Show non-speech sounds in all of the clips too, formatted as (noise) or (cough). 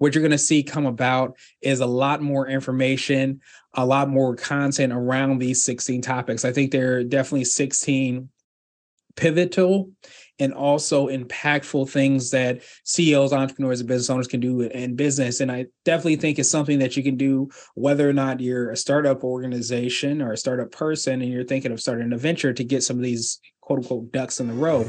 what you're going to see come about is a lot more information, a lot more content around these 16 topics. I think there are definitely 16 pivotal and also impactful things that CEOs, entrepreneurs, and business owners can do in business. And I definitely think it's something that you can do whether or not you're a startup organization or a startup person and you're thinking of starting a venture to get some of these quote unquote ducks in the row.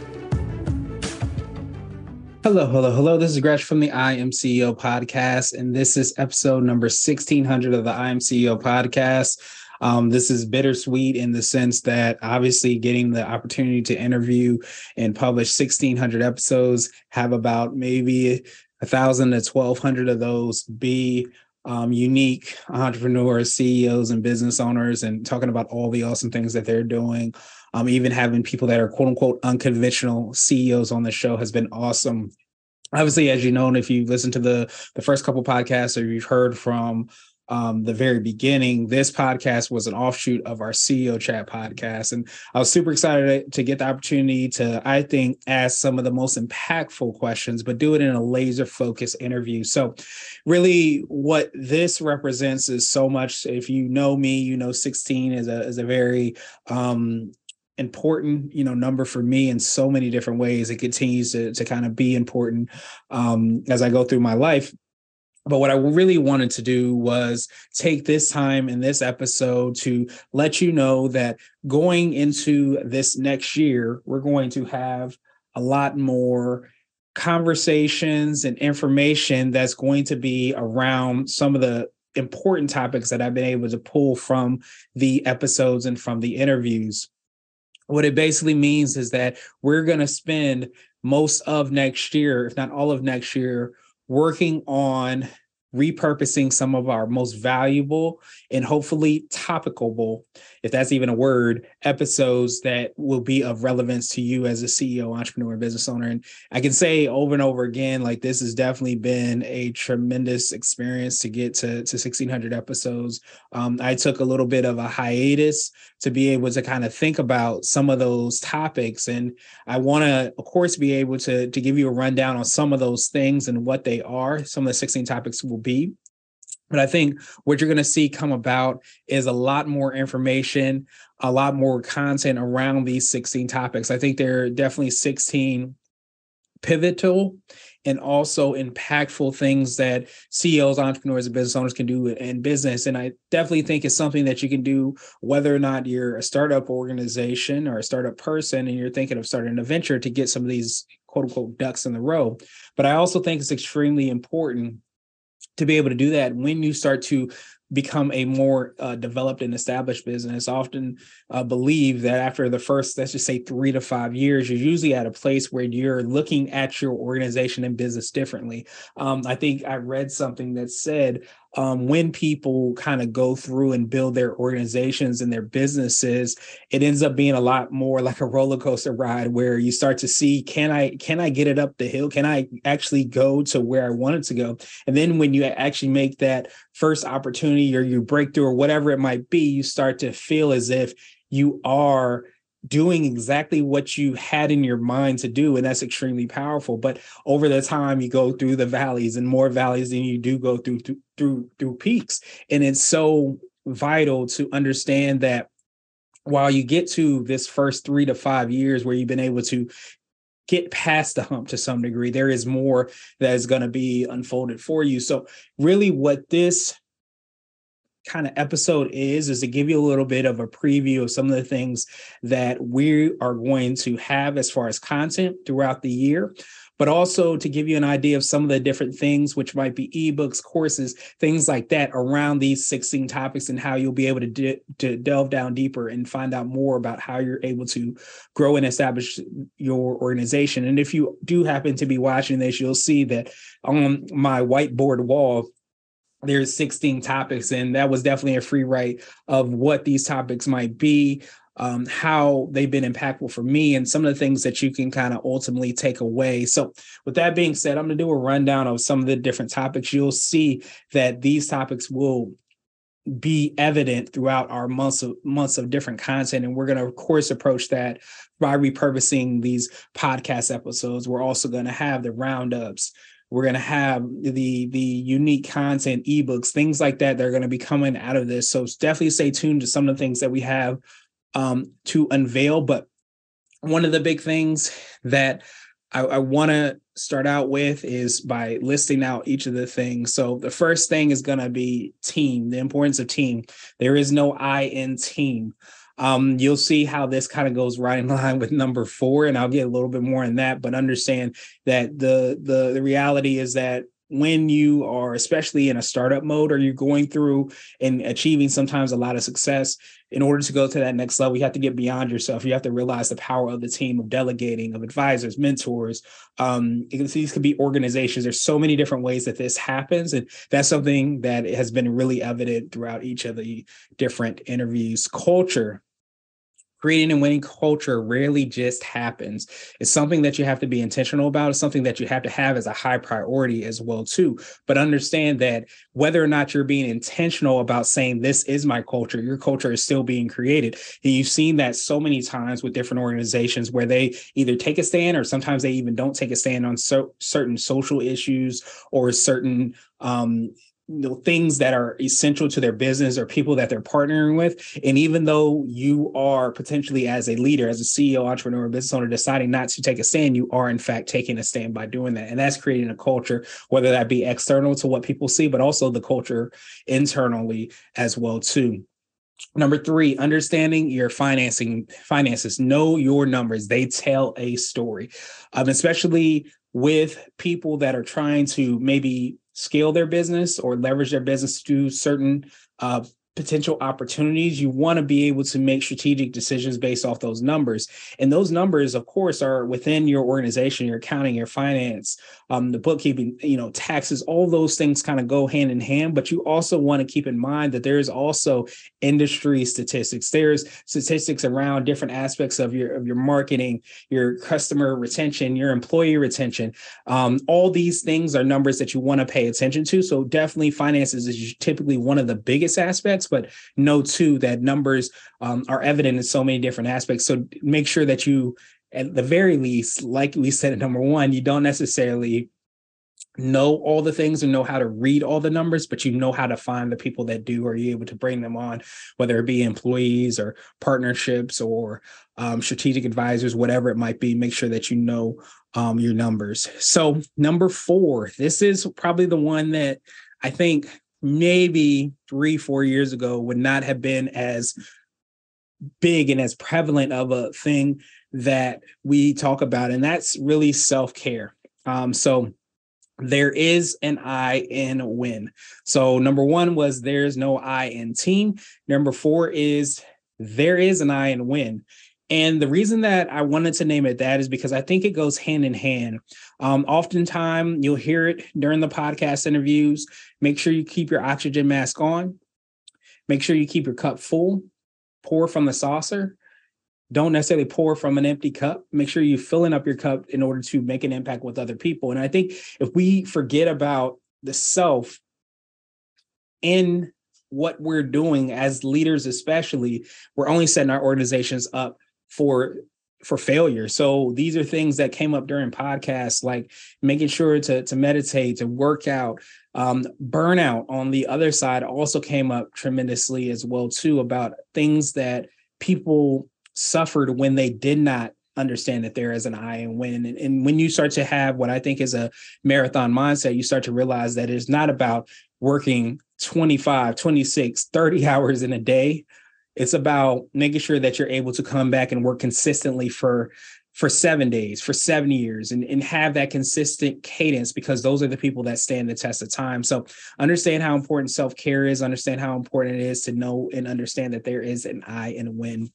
Hello, hello, hello. This is Gresh from the I Am CEO podcast, and this is episode number 1600 of the I Am CEO podcast. Um, this is bittersweet in the sense that obviously getting the opportunity to interview and publish 1600 episodes, have about maybe a thousand to 1200 of those be um, unique entrepreneurs, CEOs, and business owners, and talking about all the awesome things that they're doing um, even having people that are quote unquote unconventional CEOs on the show has been awesome. Obviously, as you know, and if you listen to the the first couple podcasts or you've heard from um, the very beginning, this podcast was an offshoot of our CEO chat podcast. And I was super excited to get the opportunity to, I think, ask some of the most impactful questions, but do it in a laser focused interview. So, really, what this represents is so much. If you know me, you know 16 is a, is a very um, important you know number for me in so many different ways it continues to, to kind of be important um, as i go through my life but what I really wanted to do was take this time in this episode to let you know that going into this next year, we're going to have a lot more conversations and information that's going to be around some of the important topics that I've been able to pull from the episodes and from the interviews. What it basically means is that we're going to spend most of next year, if not all of next year, working on repurposing some of our most valuable and hopefully topical, if that's even a word, episodes that will be of relevance to you as a CEO, entrepreneur, business owner. And I can say over and over again, like this has definitely been a tremendous experience to get to, to 1600 episodes. Um, I took a little bit of a hiatus to be able to kind of think about some of those topics. And I want to, of course, be able to, to give you a rundown on some of those things and what they are. Some of the 16 topics will be. But I think what you're going to see come about is a lot more information, a lot more content around these 16 topics. I think there are definitely 16 pivotal and also impactful things that CEOs, entrepreneurs, and business owners can do in business. And I definitely think it's something that you can do whether or not you're a startup organization or a startup person and you're thinking of starting a venture to get some of these quote unquote ducks in the row. But I also think it's extremely important to be able to do that when you start to become a more uh, developed and established business often uh, believe that after the first let's just say three to five years you're usually at a place where you're looking at your organization and business differently. Um, i think i read something that said um, when people kind of go through and build their organizations and their businesses, it ends up being a lot more like a roller coaster ride where you start to see can I can I get it up the hill? Can I actually go to where I wanted to go? And then when you actually make that first opportunity or you breakthrough or whatever it might be, you start to feel as if you are doing exactly what you had in your mind to do and that's extremely powerful. But over the time you go through the valleys and more valleys than you do go through through through, through peaks. And it's so vital to understand that while you get to this first 3 to 5 years where you've been able to get past the hump to some degree there is more that is going to be unfolded for you. So really what this kind of episode is is to give you a little bit of a preview of some of the things that we are going to have as far as content throughout the year but also to give you an idea of some of the different things which might be ebooks courses things like that around these 16 topics and how you'll be able to, de- to delve down deeper and find out more about how you're able to grow and establish your organization. And if you do happen to be watching this you'll see that on my whiteboard wall there's 16 topics and that was definitely a free write of what these topics might be um, how they've been impactful for me and some of the things that you can kind of ultimately take away. So, with that being said, I'm going to do a rundown of some of the different topics. You'll see that these topics will be evident throughout our months of months of different content and we're going to of course approach that by repurposing these podcast episodes we're also going to have the roundups we're going to have the the unique content ebooks things like that are going to be coming out of this so definitely stay tuned to some of the things that we have um, to unveil. But one of the big things that I, I want to start out with is by listing out each of the things. So the first thing is going to be team, the importance of team. There is no I in team. Um, you'll see how this kind of goes right in (laughs) line with number four, and I'll get a little bit more in that. But understand that the the the reality is that when you are especially in a startup mode or you're going through and achieving sometimes a lot of success in order to go to that next level you have to get beyond yourself. You have to realize the power of the team of delegating of advisors mentors. Um, these could be organizations. There's so many different ways that this happens and that's something that has been really evident throughout each of the different interviews culture creating and winning culture rarely just happens. It's something that you have to be intentional about. It's something that you have to have as a high priority as well too. But understand that whether or not you're being intentional about saying this is my culture your culture is still being created. And you've seen that so many times with different organizations where they either take a stand or sometimes they even don't take a stand on so, certain social issues or certain um, you know things that are essential to their business or people that they're partnering with and even though you are potentially as a leader as a ceo entrepreneur business owner deciding not to take a stand you are in fact taking a stand by doing that and that's creating a culture whether that be external to what people see but also the culture internally as well too Number three, understanding your financing finances. Know your numbers. They tell a story, um, especially with people that are trying to maybe scale their business or leverage their business to certain uh, potential opportunities, you want to be able to make strategic decisions based off those numbers. And those numbers, of course, are within your organization, your accounting, your finance, um, the bookkeeping, you know, taxes, all those things kind of go hand in hand. But you also want to keep in mind that there's also industry statistics. There's statistics around different aspects of your of your marketing, your customer retention, your employee retention. Um, all these things are numbers that you want to pay attention to. So definitely finances is typically one of the biggest aspects but know too that numbers um, are evident in so many different aspects. So make sure that you, at the very least, like we said at (laughs) number one, you don't necessarily know all the things and know how to read all the numbers, but you know how to find the people that do. Are you able to bring them on, whether it be employees or partnerships or um, strategic advisors, whatever it might be? Make sure that you know um, your numbers. So, number four, this is probably the one that I think maybe three, four years ago would not have been as big and as prevalent of a thing that we talk about. And that's really self care. Um, so there is an I in win. So number one was there's no I in team. Number four is there is an I in win. And the reason that I wanted to name it that is because I think it goes hand in hand. Um, oftentimes, you'll hear it during the podcast interviews. Make sure you keep your oxygen mask on. Make sure you keep your cup full. Pour from the saucer. Don't necessarily pour from an empty cup. Make sure you're filling up your cup in order to make an impact with other people. And I think if we forget about the self in what we're doing as leaders, especially, we're only setting our organizations up for for failure. So these are things that came up during podcasts, like making sure to to meditate, to work out. Um, burnout on the other side also came up tremendously as well too about things that people suffered when they did not understand that there is an I and when. And, and when you start to have what I think is a marathon mindset, you start to realize that it's not about working 25, 26, 30 (laughs) hours in a day it's about making sure that you're able to come back and work consistently for for seven days, for seven years, and, and have that consistent cadence because those are the people that stand the test of time. So understand how important self-care is, understand how important it is to know and understand that there is an I and a win.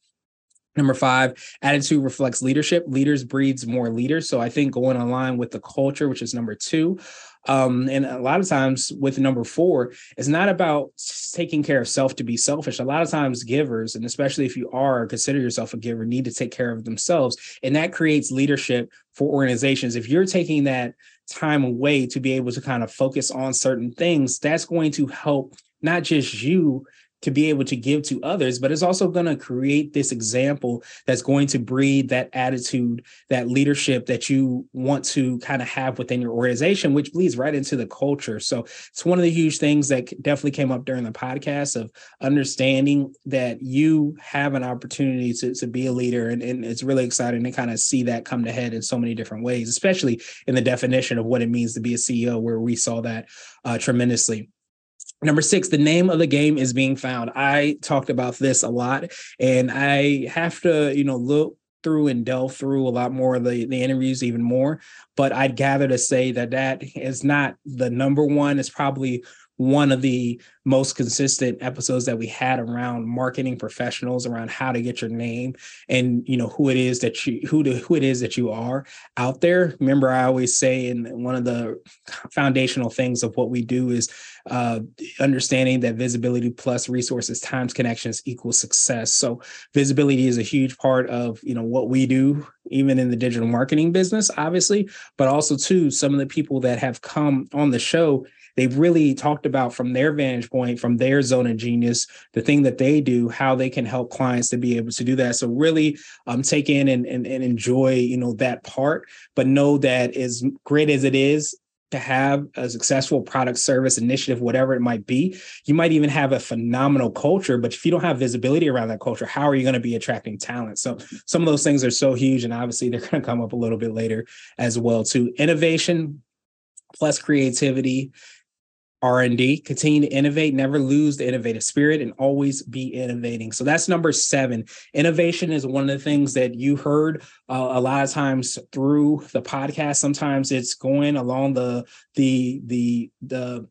Number five, attitude reflects leadership. Leaders breeds more leaders. So I think going online with the culture, which is number two, um, and a lot of times with number four, it's not about taking care of self to be selfish. A lot of times, givers, and especially if you are consider yourself a giver, need to take care of themselves, and that creates leadership for organizations. If you're taking that time away to be able to kind of focus on certain things, that's going to help not just you to be able to give to others, but it's also going to create this example that's going to breed that attitude, that leadership that you want to kind of have within your organization, which bleeds right into the culture. So it's one of the huge things that definitely came up during the podcast of understanding that you have an opportunity to, to be a leader. And, and it's really exciting to kind of see that come to head in so many different ways, especially in the definition of what it means to be a CEO, where we saw that uh, tremendously. Number six, the name of the game is being found. I talked about this a lot, and I have to, you know, look through and delve through a lot more of the, the interviews even more. But I'd gather to say that that is not the number one. It's probably one of the most consistent episodes that we had around marketing professionals around how to get your name and you know who it is that you who to, who it is that you are out there. Remember i always say and one of the foundational things of what we do is uh, understanding that visibility plus resources times connections equals success. So visibility is a huge part of you know what we do even in the digital marketing business obviously but also too some of the people that have come on the show they've really talked about from their vantage point, from their zone of genius, the thing that they do, how they can help clients to be able to do that. So really um, take in and, and, and enjoy, you know, that part, but know that as great as it is, to have a successful product service initiative whatever it might be you might even have a phenomenal culture but if you don't have visibility around that culture how are you going to be attracting talent so some of those things are so huge and obviously they're (laughs) going to come up a little bit later as well too innovation plus creativity R&D, continue to innovate, never lose the innovative spirit and always be innovating. So that's number 7. Innovation is one of the things that you heard uh, a lot of times through the podcast. Sometimes it's going along the the the the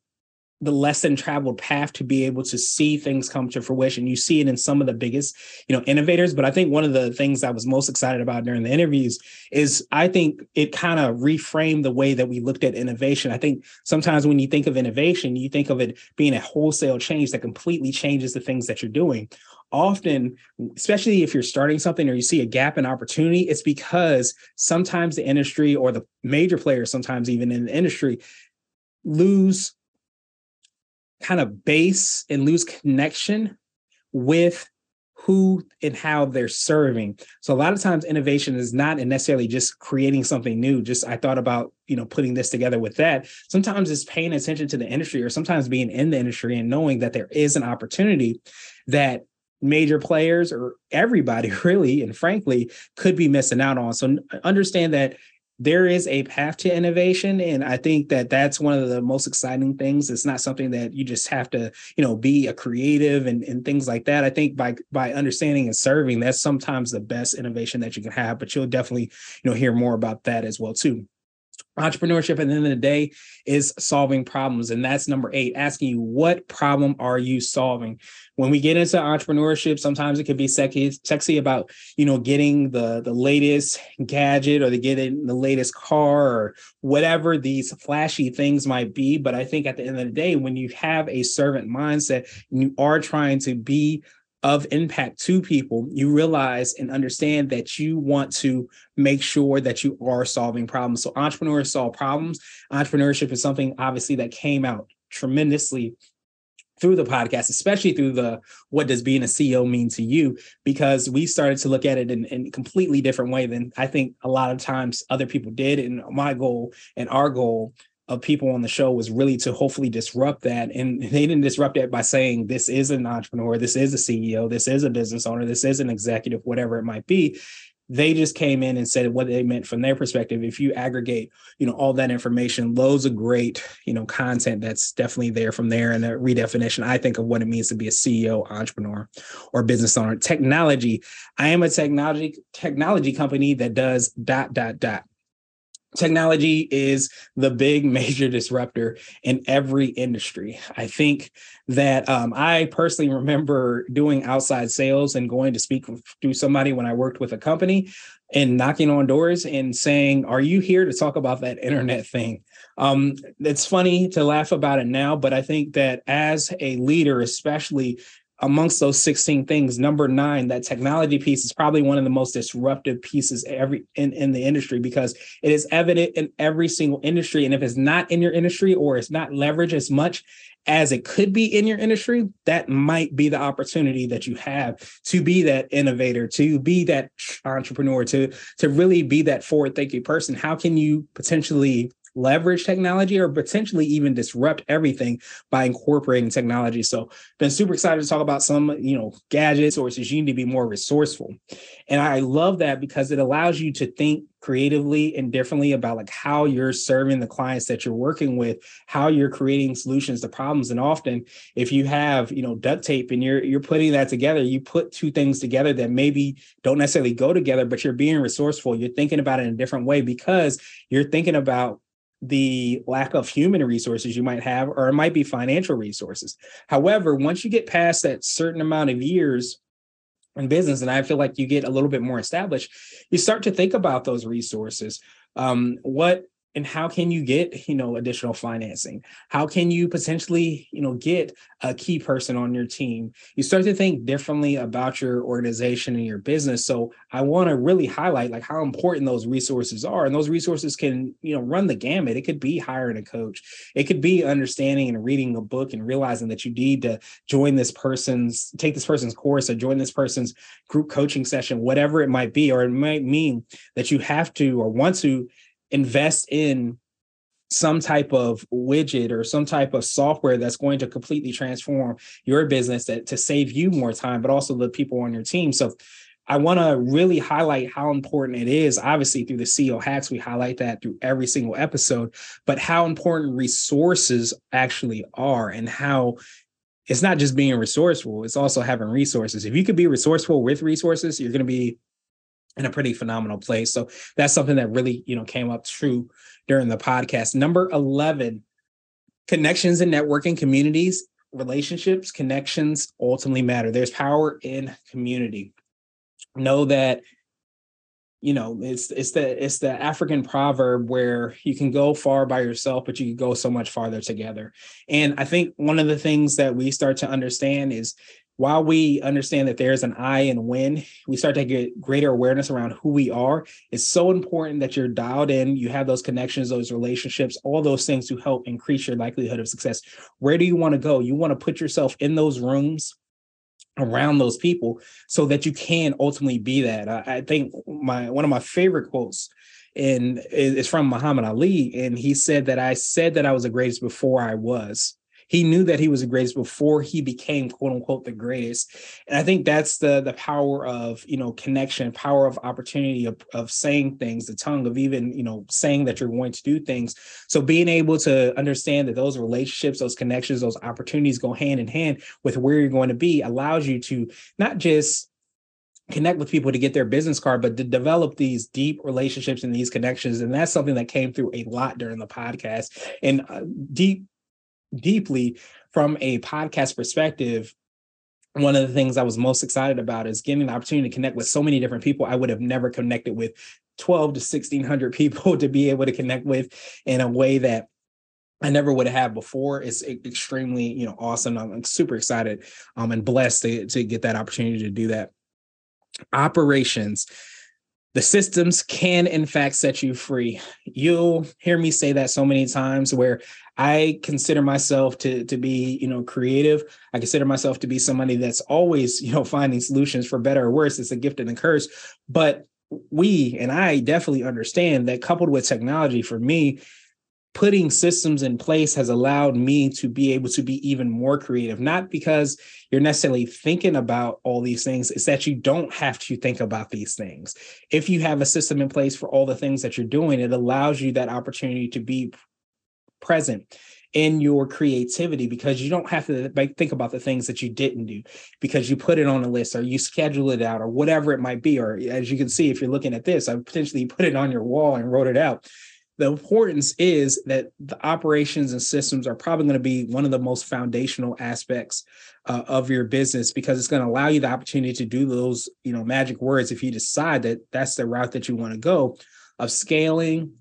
the less than traveled path to be able to see things come to fruition. You see it in some of the biggest, you know, innovators. But I think one of the things I was most excited about during the interviews is I think it kind of reframed the way that we looked at innovation. I think sometimes when you think of innovation, you think of it being a wholesale change that completely changes the things that you're doing. Often, especially if you're starting something or you see a gap in opportunity, it's because sometimes the industry or the major players, sometimes even in the industry, lose kind of base and lose connection with who and how they're serving. So a lot of times innovation is not necessarily just creating something new. Just I thought about, you know, putting this together with that. Sometimes it's paying attention to the industry or sometimes being in the industry and knowing that there is an opportunity that major players or everybody (laughs) really and frankly could be missing out on. So understand that there is a path to innovation and i think that that's one of the most exciting things. It's not something that you just have to you know be a creative and, and things like that. I think by by understanding and serving that's sometimes the best innovation that you can have but you'll definitely you know hear more about that as well too entrepreneurship at the end of the day is solving problems and that's number eight asking you what problem are you solving? When we get into entrepreneurship sometimes it can be sexy sexy about you know getting the the latest gadget or the getting the latest car or whatever these flashy things might be but i think at the end of the day when you have a servant mindset and you are trying to be of impact to people, you realize and understand that you want to make sure that you are solving problems. So entrepreneurs solve problems. Entrepreneurship is something obviously that came out tremendously through the podcast, especially through the what does being a CEO mean to you? Because we started to look at it in, in a completely different way than I think a lot of times other people did. And my goal and our goal of people on the show was really to hopefully disrupt that. And (laughs) they didn't disrupt it by saying this is an entrepreneur, this is a CEO, this is a business owner, this is an executive, whatever it might be. They just came in and said what they meant from their perspective. If you aggregate, you know, all that information, loads of great, you know, content that's definitely there from there and a redefinition, I think, of what it means to be a CEO, entrepreneur, or business owner. Technology. I am a technology technology company that does dot dot dot technology is the big (laughs) major disruptor in every industry. I think that um, I personally remember doing outside sales and going to speak to somebody when I worked with a company and knocking on doors and saying, Are you here to talk about that internet thing? Um, it's funny to laugh about it now, but I think that as a leader, especially amongst those 16 things number nine that technology piece is probably one of the most disruptive pieces every in, in the industry because it is evident in every single industry. And if it's not in your industry or it's not leveraged as much as it could be in your industry that might be the opportunity that you have to be that innovator to be that entrepreneur to to really be that forward thinking person. How can you potentially leverage technology or potentially even disrupt everything by incorporating technology. So been super excited to talk about some, you know, gadgets or you need to be more resourceful. And I love that because it allows you to think creatively and differently about like how you're serving the clients that you're working with, how you're creating solutions to problems. And often if you have, you know, duct tape and you're you're putting that together, you put two things together that maybe don't necessarily go together, but you're being resourceful. You're thinking about it in a different way because you're thinking about the lack of human resources you might have, or it might be financial resources. However, once you get past that certain amount of years in business, and I feel like you get a little bit more established, you start to think about those resources. Um, what and how can you get you know additional financing? How can you potentially you know get a key person on your team? You start to think differently about your organization and your business. So i want to really highlight like how important those resources are and those resources can you know run the gamut. It could be hiring a coach. It could be understanding and reading a book and realizing that you need to join this person's take this person's course or join this person's group coaching session whatever it might be or it might mean that you have to or want to invest in some type of widget or some type of software that's going to completely transform your business that, to save you more time, but also the people on your team. So I want to really highlight how important it is. Obviously, through the CEO hacks, we highlight that through every single episode, but how important resources actually are and how it's not just being resourceful, it's also having resources. If you could be resourceful with resources, you're going to be in a pretty phenomenal place. So that's something that really, you know, came up true during the podcast. Number 11, connections and networking communities, relationships, connections ultimately matter. There's power in community. Know that you know it's it's the it's the african proverb where you can go far by yourself but you can go so much farther together and i think one of the things that we start to understand is while we understand that there's an I and when, we start to get greater awareness around who we are. It's so important that you're dialed in, you have those connections, those relationships, all those things to help increase your likelihood of success. Where do you want to go? You want to put yourself in those rooms around those people so that you can ultimately be that. I, I think my one of my favorite quotes and is from Muhammad Ali, and he said that I said that I was the greatest before I was he knew that he was the greatest before he became quote unquote the greatest and i think that's the the power of you know connection power of opportunity of, of saying things the tongue of even you know saying that you're going to do things so being able to understand that those relationships those connections those opportunities go hand in hand with where you're going to be allows you to not just connect with people to get their business card, but to develop these deep relationships and these connections. And that's something that came through a lot during the podcast. And uh, deep deeply from a podcast perspective one of the things I was most excited about is getting the opportunity to connect with so many different people I would have never connected with 12 to 1600 (laughs) people to be able to connect with in a way that I never would have before. It's extremely, you know, awesome. I'm super excited um, and blessed to, to get that opportunity to do that. Operations. The systems can, in fact, set you free. You'll hear me say that so many times where I consider myself to to be, you know, creative. I consider myself to be somebody that's always, you know, finding solutions for better or worse. It's a gift and a curse. But we and I definitely understand that coupled with technology for me, putting systems in place has allowed me to be able to be even more creative. Not because you're necessarily thinking about all these things it's that you don't have to think about these things. If you have a system in place for all the things that you're doing it allows you that opportunity to be present in your creativity because you don't have to think about the things that you didn't do because you put it on a list or you schedule it out or whatever it might be. Or as you can see if you're looking at this i potentially put it on your wall and wrote it out the importance is that the operations and systems are probably going to be one of the most foundational aspects uh, of your business because it's going to allow you the opportunity to do those you know magic words if you decide that that's the route that you want to go of scaling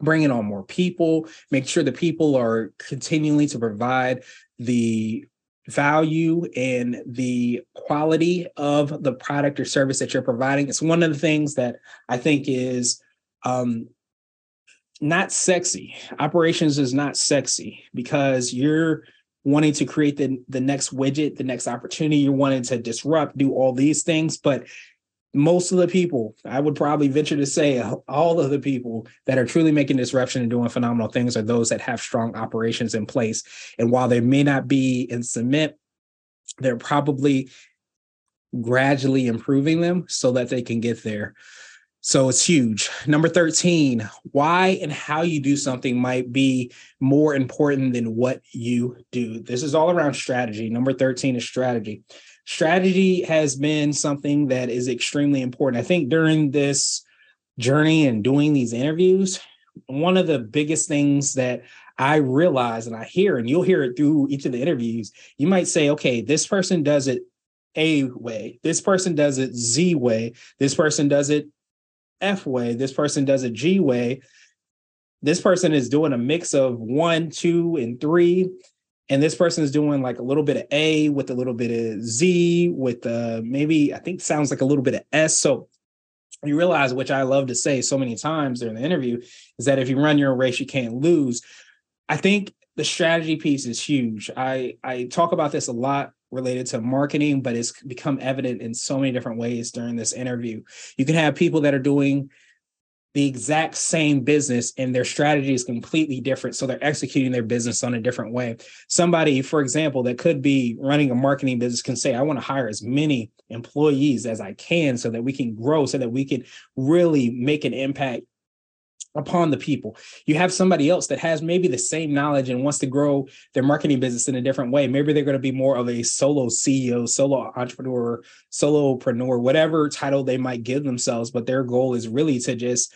bringing on more people make sure the people are continually to provide the value and the quality of the product or service that you're providing. It's one of the things that i think is um, not sexy. Operations is not sexy because you're wanting to create the, the next widget, the next opportunity. You're wanting to disrupt, do all these things. But most of the people, I would probably venture to say, all of the people that are truly making disruption and doing phenomenal things are those that have strong operations in place. And while they may not be in cement, they're probably gradually improving them so that they can get there. So it's huge. Number 13, why and how you do something might be more important than what you do. This is all around strategy. Number 13 is strategy. Strategy has been something that is extremely important. I think during this journey and doing these interviews, one of the biggest things that I realize and I hear, and you'll hear it through each of the interviews, you might say, okay, this person does it A way, this person does it Z way, this person does it F way, this person does a G way. This person is doing a mix of one, two, and three. And this person is doing like a little bit of A with a little bit of Z with uh maybe I think sounds like a little bit of S. So you realize, which I love to say so many times during the interview, is that if you run your race, you can't lose. I think the strategy piece is huge. I I talk about this a lot related to marketing, but it's become evident in so many different ways during this interview. You can have people that are doing the exact same business and their strategy is completely different. So they're executing their business on a different way. Somebody, for example, that could be running a marketing business can say, I want to hire as many employees as I can so that we can grow, so that we can really make an impact upon the people. You have somebody else that has maybe the same knowledge and wants to grow their marketing business in a different way. Maybe they're going to be more of a solo CEO, solo entrepreneur, solopreneur, whatever title they might give themselves, but their goal is really to just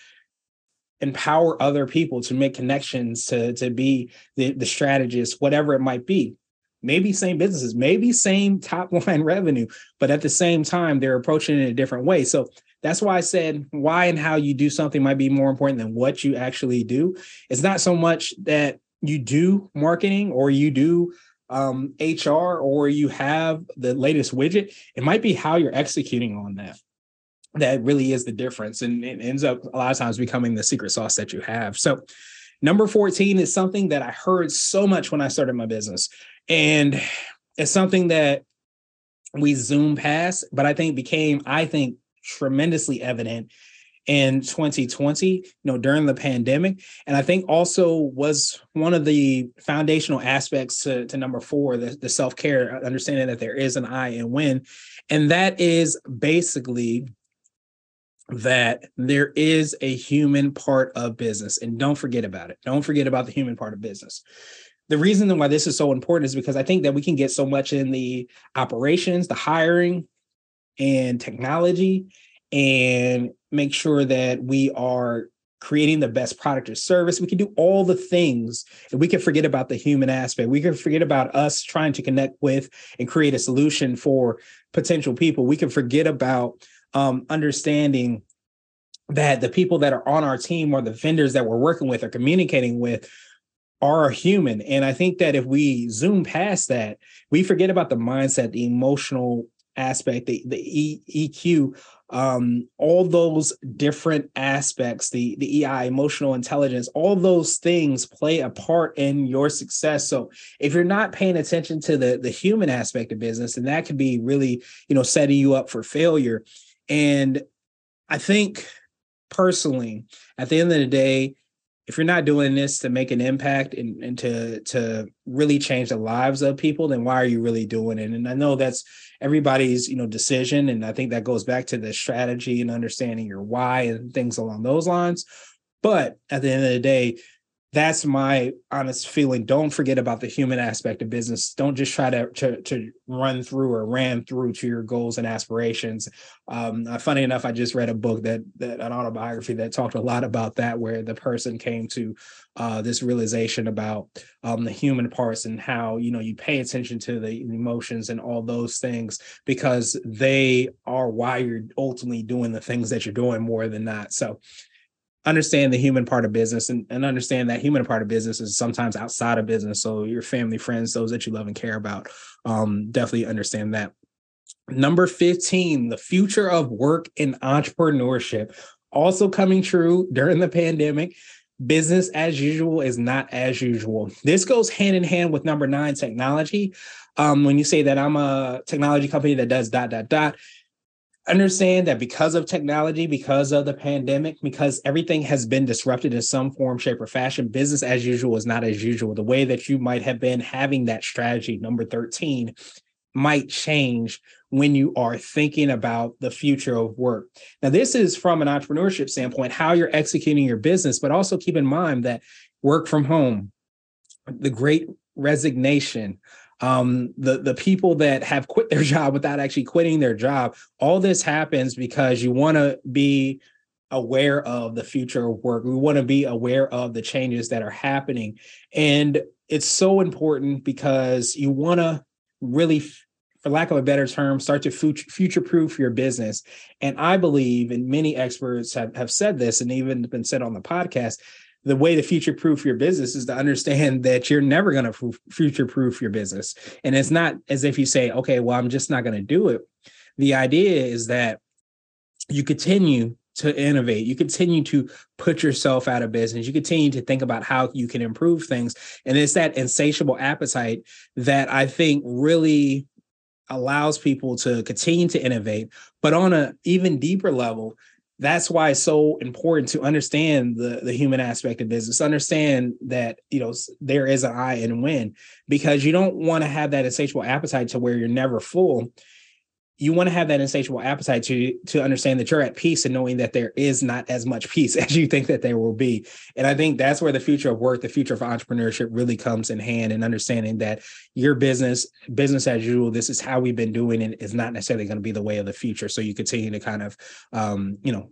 empower other people to make connections to to be the, the strategist whatever it might be maybe same businesses maybe same top (laughs) line revenue but at the same time they're approaching it in a different way so that's why I said why and how you do something might be more important than what you actually do. It's not so much that you do marketing or you do um, HR or you have the latest widget. It might be how you're executing on that. That really is the difference. And it ends up a lot of times becoming the secret sauce that you have. So, number 14 is something that I heard so much when I started my business. And it's something that we zoom past, but I think became, I think, tremendously evident in 2020 you know during the pandemic. And i think also was one of the foundational aspects to, to number four the, the self-care uh, understanding that there is an i and when. And that is basically that there is a human part of business. And don't forget about it. Don't forget about the human part of business. The reason why this is so important is because i think that we can get so much in the operations the hiring and technology and make sure that we are creating the best product or service. We can do all the things and we can forget about the human aspect. We can forget about us trying to connect with and create a solution for potential people. We can forget about um, understanding that the people that are on our team or the vendors that we're working with or communicating with are human. And I think that if we zoom past that, we forget about the mindset, the emotional aspect, the the e, EQ, um, all those different aspects, the the EI, emotional intelligence, all those things play a part in your success. So if you're not paying attention to the the human aspect of business, then that could be really you know setting you up for failure. And I think personally, at the end of the day, if you're not doing this to make an impact and, and to to really change the lives of people, then why are you really doing it? And I know that's everybody's you know decision, and I think that goes back to the strategy and understanding your why and things along those lines. But at the end of the day, that's my honest feeling. Don't forget about the human aspect of business. Don't just try to to, to run through or ran through to your goals and aspirations. Um, uh, funny enough, I just read a book that that an autobiography that talked a lot about that, where the person came to uh, this realization about um, the human parts and how you know you pay attention to the emotions and all those things because they are why you're ultimately doing the things that you're doing more than not. So understand the human part of business and, and understand that human part of business is sometimes outside of business. So your family, friends, those that you love and care about, um, definitely understand that. Number 15, the future of work and entrepreneurship. Also coming true during the pandemic. Business as usual is not as usual. This goes hand in hand with number nine, technology. Um, when you say that I'm a technology company that does dot dot dot, understand that because of technology, because of the pandemic, because everything has been disrupted in some form, shape, or fashion, business as usual is not as usual. The way that you might have been having that strategy, number 13, might change when you are thinking about the future of work. Now, this is from an entrepreneurship standpoint, how you're executing your business, but also keep in mind that work from home, the great resignation, um, the the people that have quit their (laughs) job without actually quitting their job. All this happens because you want to be aware of the future of work. We want to be aware of the changes that are happening, and it's so important because you want to really for lack of a better term, start to future proof your business. And I believe, and many experts have, have said this and even been said on the podcast, the way to future proof your business is to understand (laughs) that you're never going to future proof your business. And it's not as if you say, okay, well, I'm just not going to do it. The idea is that you continue to innovate. You continue to put yourself out of business. You continue to think about how you can improve things. And it's that insatiable appetite that I think really allows people to continue to innovate, but on an even deeper level, that's why it's so important to understand the the human aspect of business understand that you know there is an I and win because you don't want to have that insatiable appetite to where you're never full you want to have that insatiable appetite to to understand that you're at peace and knowing that there is not as much peace (laughs) as you think that there will be. And i think that's where the future of work the future of entrepreneurship really comes in hand and understanding that your business business as usual this is how we've been doing it is not necessarily going to be the way of the future. So you continue to kind of um, you know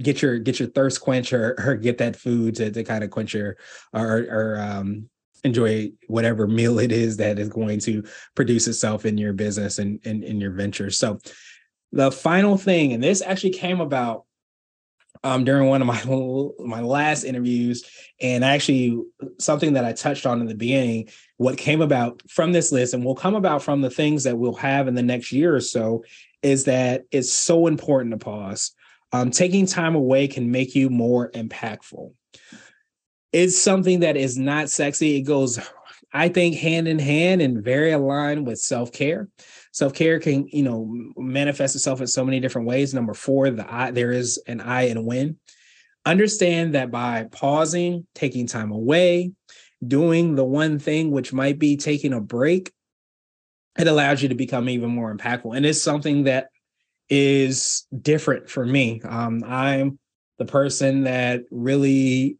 get your get your thirst quench or, or get that food to, to kind of quench your or, or um, enjoy whatever meal it is that is going to produce itself in your business and in, your ventures. So the final thing, and this actually came about um, during one of my (laughs) my last interviews, and actually something that I touched on in the beginning. What came about from this list, and will come about from the things that we'll have in the next year or so, is that it's so important to pause. Um, taking time away can make you more impactful it's something that is not sexy. It goes, I think, hand in hand and very aligned with self care. Self care can, you know, manifest itself in so many different ways. Number four, the I, there is an I and win. Understand that by pausing, taking time away, doing the one thing which might be taking a break, it allows you to become even more impactful. And it's something that is different for me. Um, I'm the person that really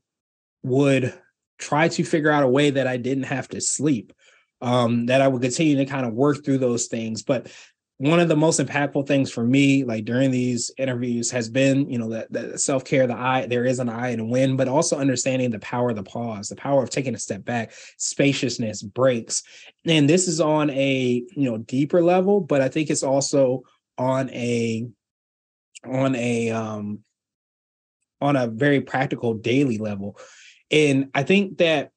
would try to figure out a way that I didn't have to sleep, um, that I would continue to kind of work through those things. But one of the most impactful things for me, like during these interviews, has been, you know, that, that self care, the I, there is an I and a win, but also understanding the power of the pause, the power of taking a step back, spaciousness, breaks. And this is on a, you know, deeper level, but I think it's also on a, on a, um, on a very practical daily level and I think that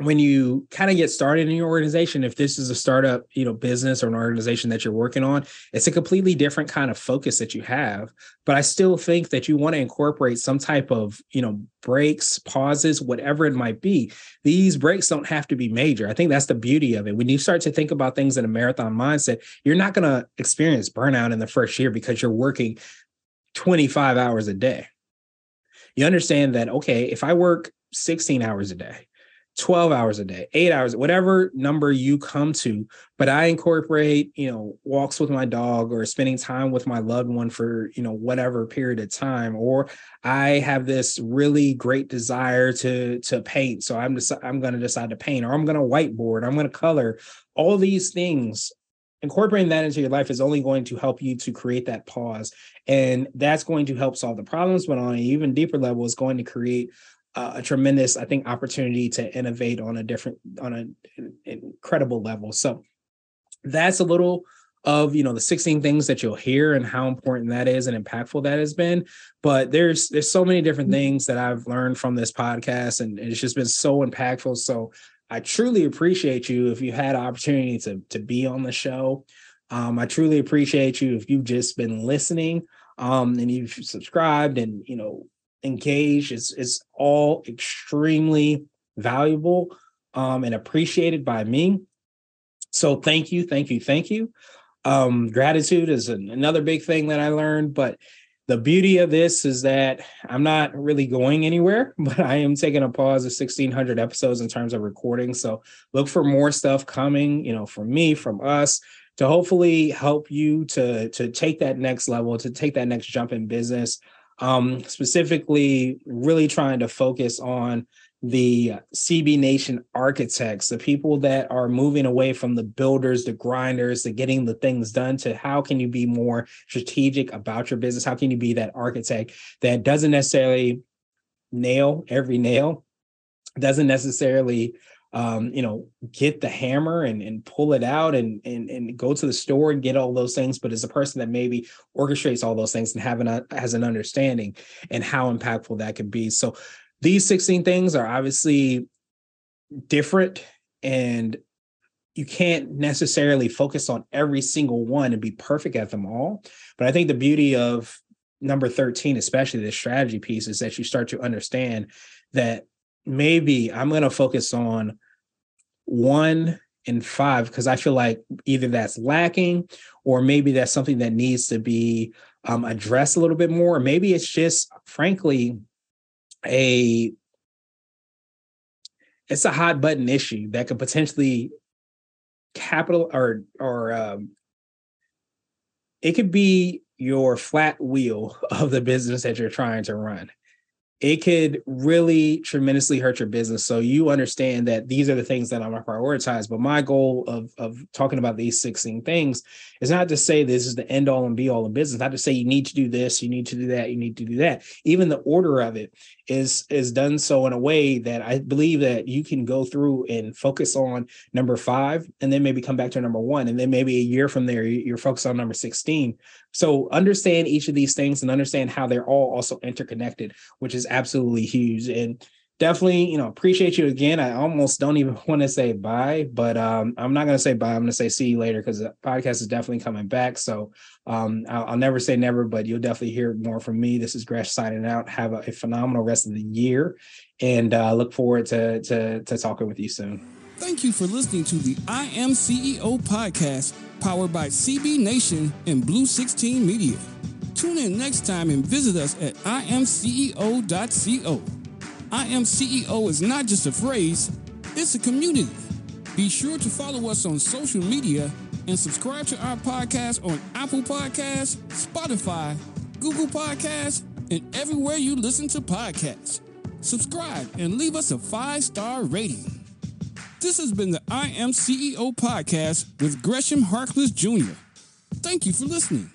when you kind of get started in your organization, if this is a startup, you know, business or an organization that you're working on, it's a completely different kind of focus that you have. But I still think that you want to incorporate some type of, you know, breaks, pauses, whatever it might be. These breaks don't have to be major. I think that's the beauty of it. When you start to think about things in a marathon mindset, you're not going to experience burnout in the first year because you're working 25 hours a day. You understand that, okay, if I work 16 hours a day, 12 hours a day, eight hours, whatever number you come to. But I incorporate, you know, walks with my dog or spending time with my loved one for, you know, whatever period of time. Or I have this really great desire to to paint. So I'm just I'm gonna decide to paint, or I'm gonna whiteboard, I'm gonna color. All these things incorporating that into your life is only going to help you to create that pause and that's going to help solve the problems but on an even deeper level is going to create uh, a tremendous, I think, opportunity to innovate on a different, on an incredible level. So that's a little of you know the 16 things that you'll hear and how important that is and impactful that has been but there's there's so many different mm-hmm. things that i've learned from this podcast and it's just been so impactful so i truly appreciate you if you had an opportunity to to be on the show um, i truly appreciate you if you've just been listening um, and you've subscribed and you know engaged is is all extremely valuable um, and appreciated by me. So thank you, thank you, thank you. Um, gratitude is an, another big thing that I learned, but the beauty of this is that I'm not really going anywhere, (laughs) but I am taking a pause of 1600 episodes in terms of recording. So look for more stuff coming, you know, from me, from us to hopefully help you to to take that next level, to take that next jump in business um, specifically really trying to focus on the CB Nation architects, the people that are moving away from the builders, the grinders, the getting the things done to how can you be more strategic about your business? How can you be that architect that doesn't necessarily nail every nail, doesn't necessarily um, you know, get the hammer and, and pull it out and, and and go to the store and get all those things, but as a person that maybe orchestrates all those things and having a, has an understanding and how impactful that can be. So these 16 things are obviously different and you can't necessarily focus on every single one and be perfect at them all. But I think the beauty of number 13, especially the strategy piece, is that you start to understand that maybe I'm going to focus on one and five because I feel like either that's lacking or maybe that's something that needs to be um, addressed a little bit more. Or maybe it's just, frankly, a it's a hot button issue that could potentially capital or or um, it could be your flat wheel (laughs) of the business that you're trying to run it could really tremendously hurt your business. So you understand that these are the things that I'm gonna prioritize. But my goal of of talking about these 16 things is not to say this is the end all and be all in business, not to say you need to do this, you need to do that, you need to do that. Even the order of it is is done so in a way that I believe that you can go through and focus on number five and then maybe come back to number one. And then maybe a year from there, you're focused on number 16 so understand each of these things and understand how they're all also interconnected, which is absolutely huge. And definitely, you know, appreciate you again. I almost don't even (laughs) want to say bye, but um, I'm not going to say bye. I'm going to say see you later because the podcast is definitely coming back. So um, I'll, I'll, never say never, but you'll definitely hear more from me. This is Gresh signing out. Have a, a phenomenal rest of the year, and uh, look forward to, to to talking with you soon. Thank you for listening to the I Am CEO podcast powered by CB Nation and Blue 16 Media. Tune in next time and visit us at imceo.co. I am CEO is not just a phrase, it's a community. Be sure to follow us on social media and subscribe to our podcast on Apple Podcasts, Spotify, Google Podcasts, and everywhere you listen to podcasts. Subscribe and leave us a five star rating. This has been the I Am CEO podcast with Gresham Harkless Jr. Thank you for listening.